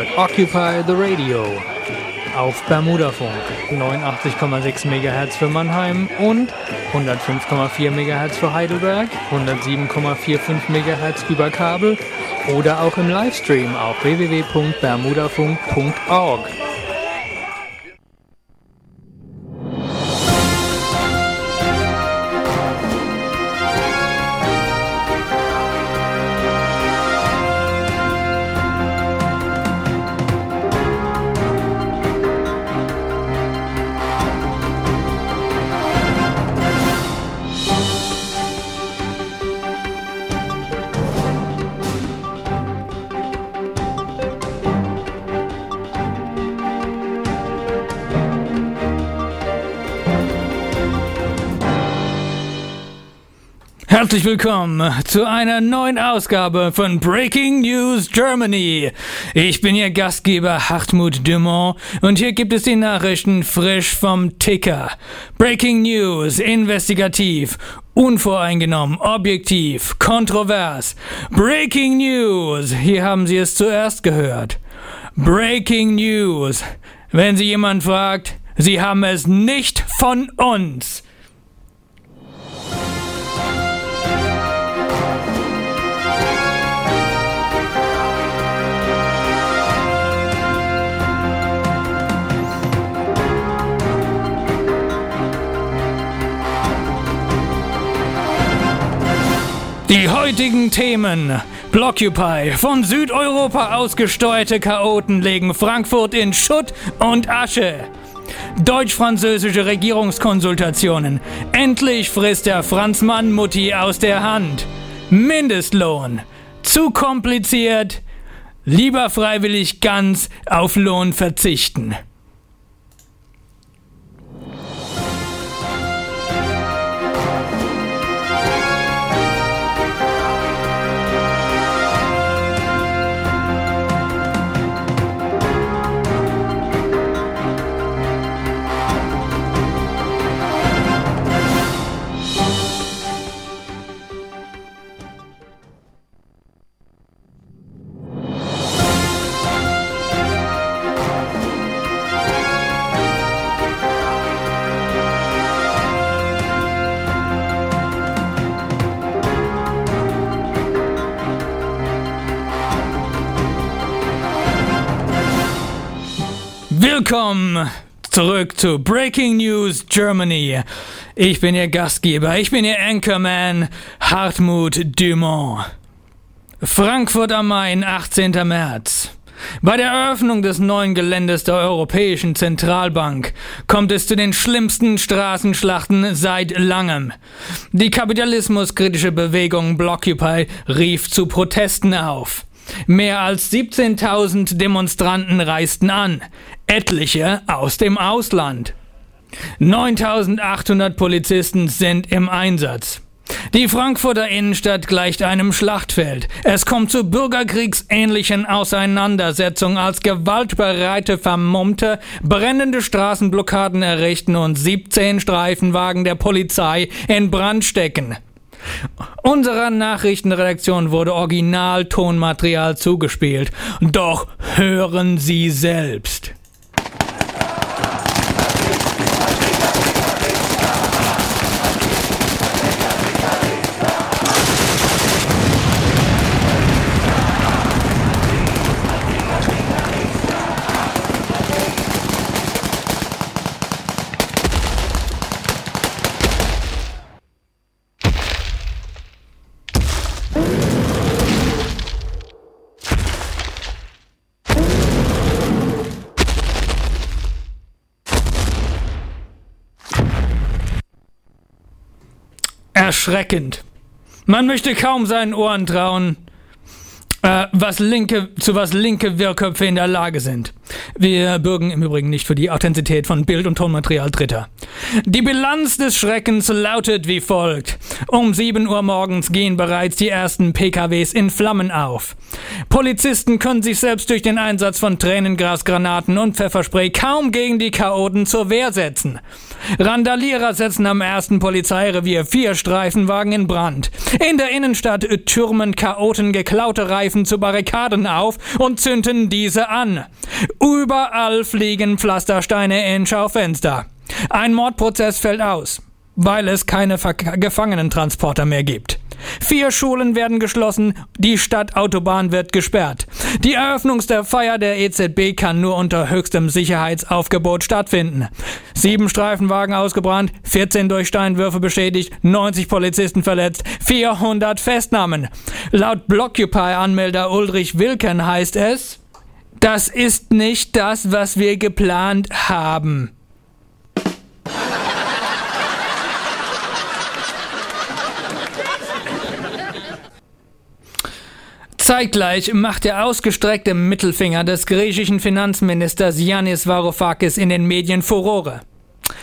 hört Occupy the Radio auf Bermudafunk 89,6 MHz für Mannheim und 105,4 MHz für Heidelberg, 107,45 MHz über Kabel oder auch im Livestream auf www.bermudafunk.org. Herzlich willkommen zu einer neuen Ausgabe von Breaking News Germany. Ich bin Ihr Gastgeber Hartmut Dumont und hier gibt es die Nachrichten frisch vom Ticker. Breaking News, investigativ, unvoreingenommen, objektiv, kontrovers. Breaking News, hier haben Sie es zuerst gehört. Breaking News, wenn Sie jemand fragt, Sie haben es nicht von uns. Die heutigen Themen. Blockupy. Von Südeuropa ausgesteuerte Chaoten legen Frankfurt in Schutt und Asche. Deutsch-französische Regierungskonsultationen. Endlich frisst der Franz-Mann-Mutti aus der Hand. Mindestlohn. Zu kompliziert. Lieber freiwillig ganz auf Lohn verzichten. Willkommen zurück zu Breaking News Germany. Ich bin Ihr Gastgeber, ich bin Ihr Anchorman Hartmut Dumont. Frankfurt am Main, 18. März. Bei der Eröffnung des neuen Geländes der Europäischen Zentralbank kommt es zu den schlimmsten Straßenschlachten seit langem. Die kapitalismuskritische Bewegung Blockupy rief zu Protesten auf. Mehr als 17.000 Demonstranten reisten an, etliche aus dem Ausland. 9.800 Polizisten sind im Einsatz. Die Frankfurter Innenstadt gleicht einem Schlachtfeld. Es kommt zu bürgerkriegsähnlichen Auseinandersetzungen, als gewaltbereite Vermummte brennende Straßenblockaden errichten und 17 Streifenwagen der Polizei in Brand stecken. Unserer Nachrichtenredaktion wurde Original-Tonmaterial zugespielt. Doch hören Sie selbst. Erschreckend. Man möchte kaum seinen Ohren trauen, äh, was linke, zu was linke Wirrköpfe in der Lage sind. Wir bürgen im Übrigen nicht für die Authentizität von Bild- und Tonmaterial Dritter. Die Bilanz des Schreckens lautet wie folgt. Um 7 Uhr morgens gehen bereits die ersten PKWs in Flammen auf. Polizisten können sich selbst durch den Einsatz von Tränengrasgranaten und Pfefferspray kaum gegen die Chaoten zur Wehr setzen. Randalierer setzen am ersten Polizeirevier vier Streifenwagen in Brand. In der Innenstadt türmen Chaoten geklaute Reifen zu Barrikaden auf und zünden diese an. Überall fliegen Pflastersteine in Schaufenster. Ein Mordprozess fällt aus, weil es keine Ver Gefangenentransporter mehr gibt. Vier Schulen werden geschlossen, die Stadtautobahn wird gesperrt. Die Eröffnungsfeier der EZB kann nur unter höchstem Sicherheitsaufgebot stattfinden. Sieben Streifenwagen ausgebrannt, 14 durch Steinwürfe beschädigt, 90 Polizisten verletzt, 400 Festnahmen. Laut Blockupy-Anmelder Ulrich Wilken heißt es, das ist nicht das, was wir geplant haben. Zeitgleich macht der ausgestreckte Mittelfinger des griechischen Finanzministers Yannis Varoufakis in den Medien Furore.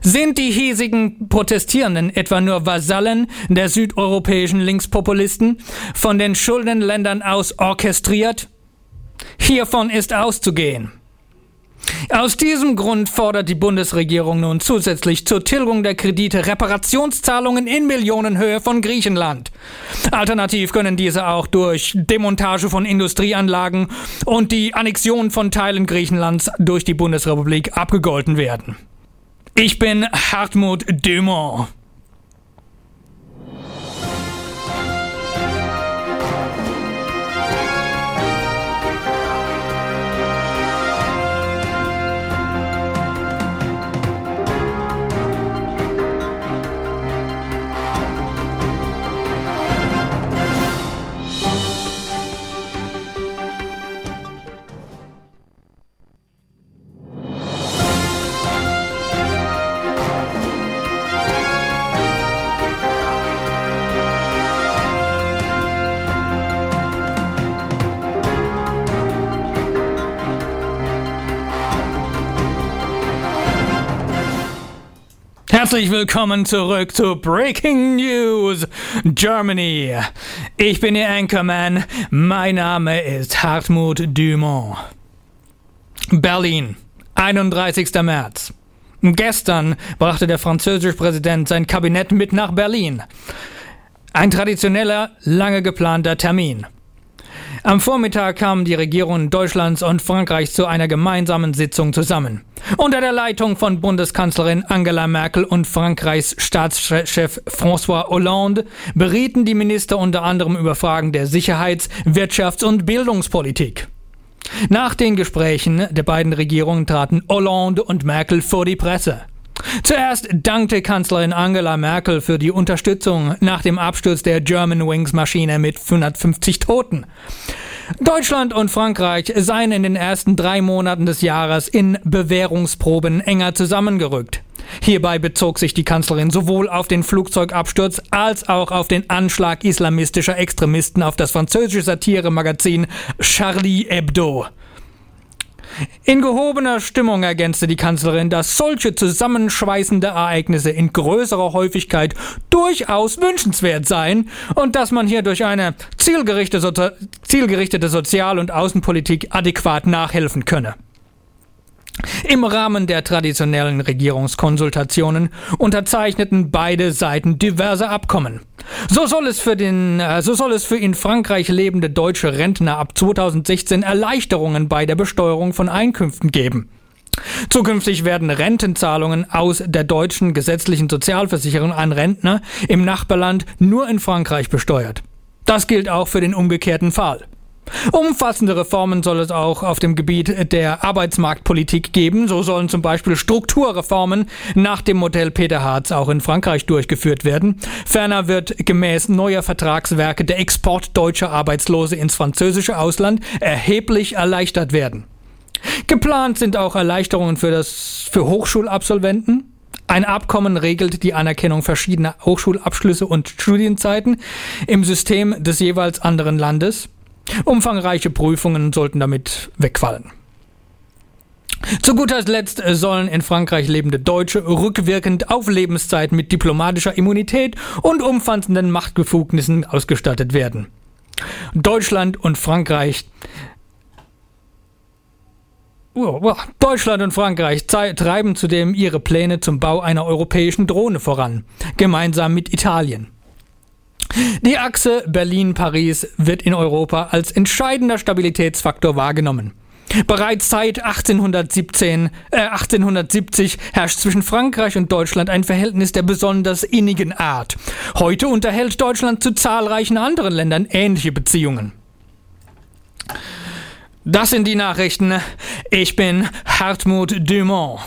Sind die hiesigen Protestierenden etwa nur Vasallen der südeuropäischen Linkspopulisten, von den Schuldenländern aus orchestriert? Hiervon ist auszugehen. Aus diesem Grund fordert die Bundesregierung nun zusätzlich zur Tilgung der Kredite Reparationszahlungen in Millionenhöhe von Griechenland. Alternativ können diese auch durch Demontage von Industrieanlagen und die Annexion von Teilen Griechenlands durch die Bundesrepublik abgegolten werden. Ich bin Hartmut Dumont. Herzlich willkommen zurück zu Breaking News Germany. Ich bin Ihr Anchorman. Mein Name ist Hartmut Dumont. Berlin, 31. März. Gestern brachte der französische Präsident sein Kabinett mit nach Berlin. Ein traditioneller, lange geplanter Termin. Am Vormittag kamen die Regierungen Deutschlands und Frankreichs zu einer gemeinsamen Sitzung zusammen. Unter der Leitung von Bundeskanzlerin Angela Merkel und Frankreichs Staatschef François Hollande berieten die Minister unter anderem über Fragen der Sicherheits-, Wirtschafts- und Bildungspolitik. Nach den Gesprächen der beiden Regierungen traten Hollande und Merkel vor die Presse. Zuerst dankte Kanzlerin Angela Merkel für die Unterstützung nach dem Absturz der German Wings Maschine mit 150 Toten. Deutschland und Frankreich seien in den ersten drei Monaten des Jahres in Bewährungsproben enger zusammengerückt. Hierbei bezog sich die Kanzlerin sowohl auf den Flugzeugabsturz als auch auf den Anschlag islamistischer Extremisten auf das französische Satiremagazin Charlie Hebdo. In gehobener Stimmung ergänzte die Kanzlerin, dass solche zusammenschweißende Ereignisse in größerer Häufigkeit durchaus wünschenswert seien und dass man hier durch eine zielgerichtete, zielgerichtete Sozial- und Außenpolitik adäquat nachhelfen könne. Im Rahmen der traditionellen Regierungskonsultationen unterzeichneten beide Seiten diverse Abkommen. So soll es für den, äh, so soll es für in Frankreich lebende deutsche Rentner ab 2016 Erleichterungen bei der Besteuerung von Einkünften geben. Zukünftig werden Rentenzahlungen aus der deutschen gesetzlichen Sozialversicherung an Rentner im Nachbarland nur in Frankreich besteuert. Das gilt auch für den umgekehrten Fall. Umfassende Reformen soll es auch auf dem Gebiet der Arbeitsmarktpolitik geben. So sollen zum Beispiel Strukturreformen nach dem Modell Peter Harz auch in Frankreich durchgeführt werden. Ferner wird gemäß neuer Vertragswerke der Export deutscher Arbeitslose ins französische Ausland erheblich erleichtert werden. Geplant sind auch Erleichterungen für, das, für Hochschulabsolventen. Ein Abkommen regelt die Anerkennung verschiedener Hochschulabschlüsse und Studienzeiten im System des jeweils anderen Landes. Umfangreiche Prüfungen sollten damit wegfallen. Zu guter Letzt sollen in Frankreich lebende Deutsche rückwirkend auf Lebenszeit mit diplomatischer Immunität und umfassenden Machtbefugnissen ausgestattet werden. Deutschland und Frankreich Deutschland und Frankreich treiben zudem ihre Pläne zum Bau einer europäischen Drohne voran, gemeinsam mit Italien. Die Achse Berlin-Paris wird in Europa als entscheidender Stabilitätsfaktor wahrgenommen. Bereits seit 1817, äh, 1870 herrscht zwischen Frankreich und Deutschland ein Verhältnis der besonders innigen Art. Heute unterhält Deutschland zu zahlreichen anderen Ländern ähnliche Beziehungen. Das sind die Nachrichten. Ich bin Hartmut Dumont.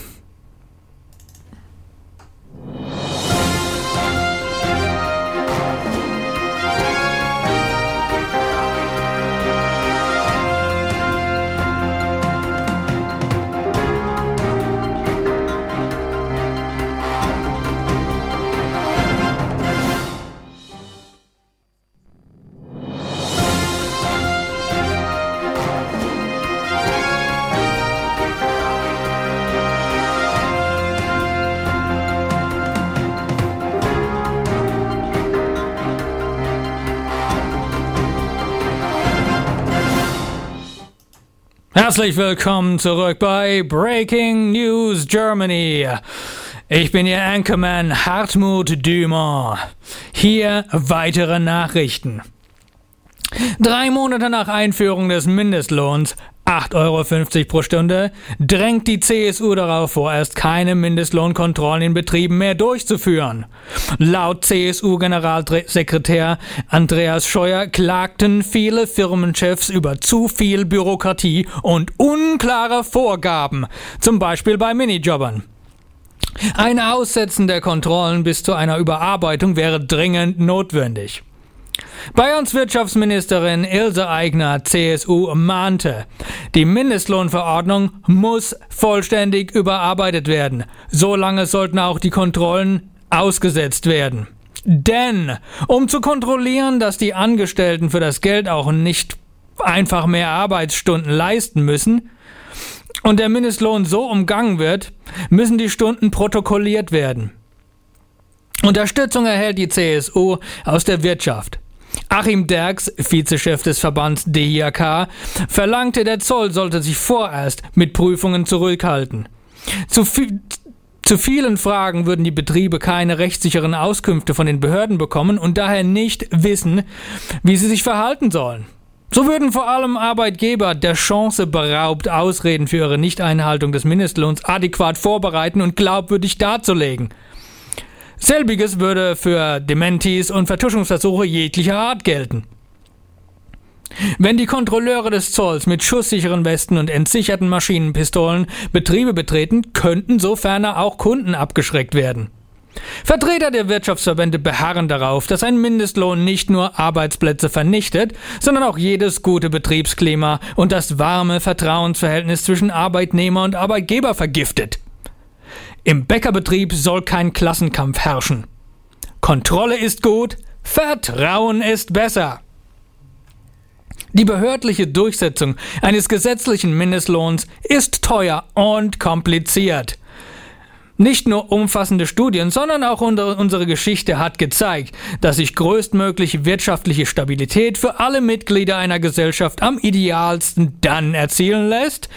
Herzlich willkommen zurück bei Breaking News Germany. Ich bin Ihr Anchorman Hartmut Dumont. Hier weitere Nachrichten. Drei Monate nach Einführung des Mindestlohns 8,50 Euro pro Stunde drängt die CSU darauf vorerst keine Mindestlohnkontrollen in Betrieben mehr durchzuführen. Laut CSU-Generalsekretär Andreas Scheuer klagten viele Firmenchefs über zu viel Bürokratie und unklare Vorgaben, zum Beispiel bei Minijobbern. Ein Aussetzen der Kontrollen bis zu einer Überarbeitung wäre dringend notwendig. Bayerns Wirtschaftsministerin Ilse Aigner, CSU, mahnte, die Mindestlohnverordnung muss vollständig überarbeitet werden. Solange sollten auch die Kontrollen ausgesetzt werden. Denn, um zu kontrollieren, dass die Angestellten für das Geld auch nicht einfach mehr Arbeitsstunden leisten müssen und der Mindestlohn so umgangen wird, müssen die Stunden protokolliert werden. Unterstützung erhält die CSU aus der Wirtschaft. Achim Derks, Vizechef des Verbands DIAK, verlangte, der Zoll sollte sich vorerst mit Prüfungen zurückhalten. Zu, viel, zu vielen Fragen würden die Betriebe keine rechtssicheren Auskünfte von den Behörden bekommen und daher nicht wissen, wie sie sich verhalten sollen. So würden vor allem Arbeitgeber der Chance beraubt, Ausreden für ihre Nichteinhaltung des Mindestlohns adäquat vorbereiten und glaubwürdig darzulegen. Selbiges würde für Dementis und Vertuschungsversuche jeglicher Art gelten. Wenn die Kontrolleure des Zolls mit schusssicheren Westen und entsicherten Maschinenpistolen Betriebe betreten, könnten so ferner auch Kunden abgeschreckt werden. Vertreter der Wirtschaftsverbände beharren darauf, dass ein Mindestlohn nicht nur Arbeitsplätze vernichtet, sondern auch jedes gute Betriebsklima und das warme Vertrauensverhältnis zwischen Arbeitnehmer und Arbeitgeber vergiftet. Im Bäckerbetrieb soll kein Klassenkampf herrschen. Kontrolle ist gut, Vertrauen ist besser. Die behördliche Durchsetzung eines gesetzlichen Mindestlohns ist teuer und kompliziert. Nicht nur umfassende Studien, sondern auch unsere Geschichte hat gezeigt, dass sich größtmögliche wirtschaftliche Stabilität für alle Mitglieder einer Gesellschaft am idealsten dann erzielen lässt,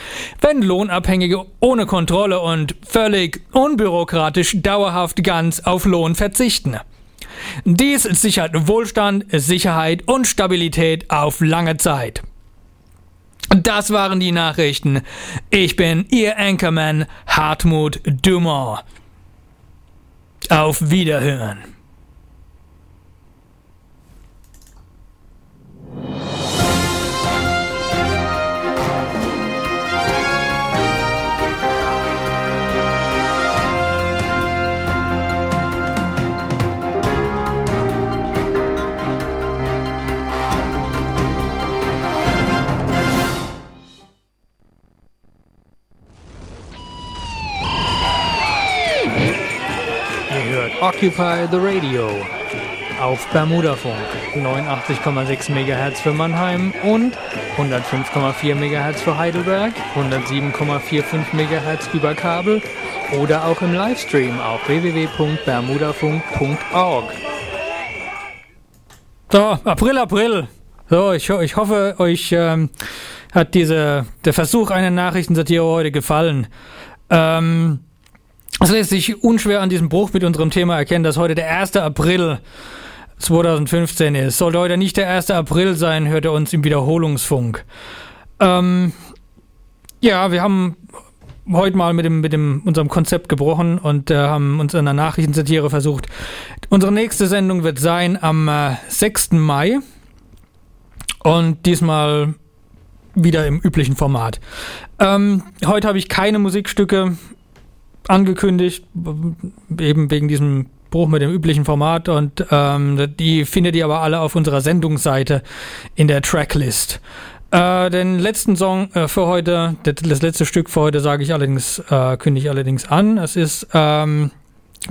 wenn Lohnabhängige ohne Kontrolle und völlig unbürokratisch dauerhaft ganz auf Lohn verzichten. Dies sichert Wohlstand, Sicherheit und Stabilität auf lange Zeit. Das waren die Nachrichten. Ich bin Ihr Anchorman Hartmut Dumont. Auf Wiederhören. Occupy the Radio. auf Bermudafunk 89,6 MHz für Mannheim und 105,4 MHz für Heidelberg, 107,45 MHz über Kabel oder auch im Livestream auf www.bermudafunk.org. So, April, April. So, ich, ich hoffe, euch ähm, hat diese, der Versuch einer Nachrichtensatire heute gefallen. Ähm, es lässt sich unschwer an diesem Bruch mit unserem Thema erkennen, dass heute der 1. April 2015 ist. Sollte heute nicht der 1. April sein, hört er uns im Wiederholungsfunk. Ähm, ja, wir haben heute mal mit, dem, mit dem, unserem Konzept gebrochen und äh, haben uns in einer Nachrichtensatire versucht. Unsere nächste Sendung wird sein am äh, 6. Mai und diesmal wieder im üblichen Format. Ähm, heute habe ich keine Musikstücke angekündigt, eben wegen diesem Bruch mit dem üblichen Format und ähm, die findet ihr aber alle auf unserer Sendungsseite in der Tracklist. Äh, den letzten Song äh, für heute, das letzte Stück für heute sage ich allerdings, äh, kündige ich allerdings an. Es ist ähm,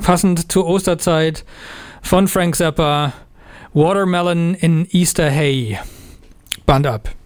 passend zur Osterzeit von Frank Zappa, Watermelon in Easter Hay. Band ab.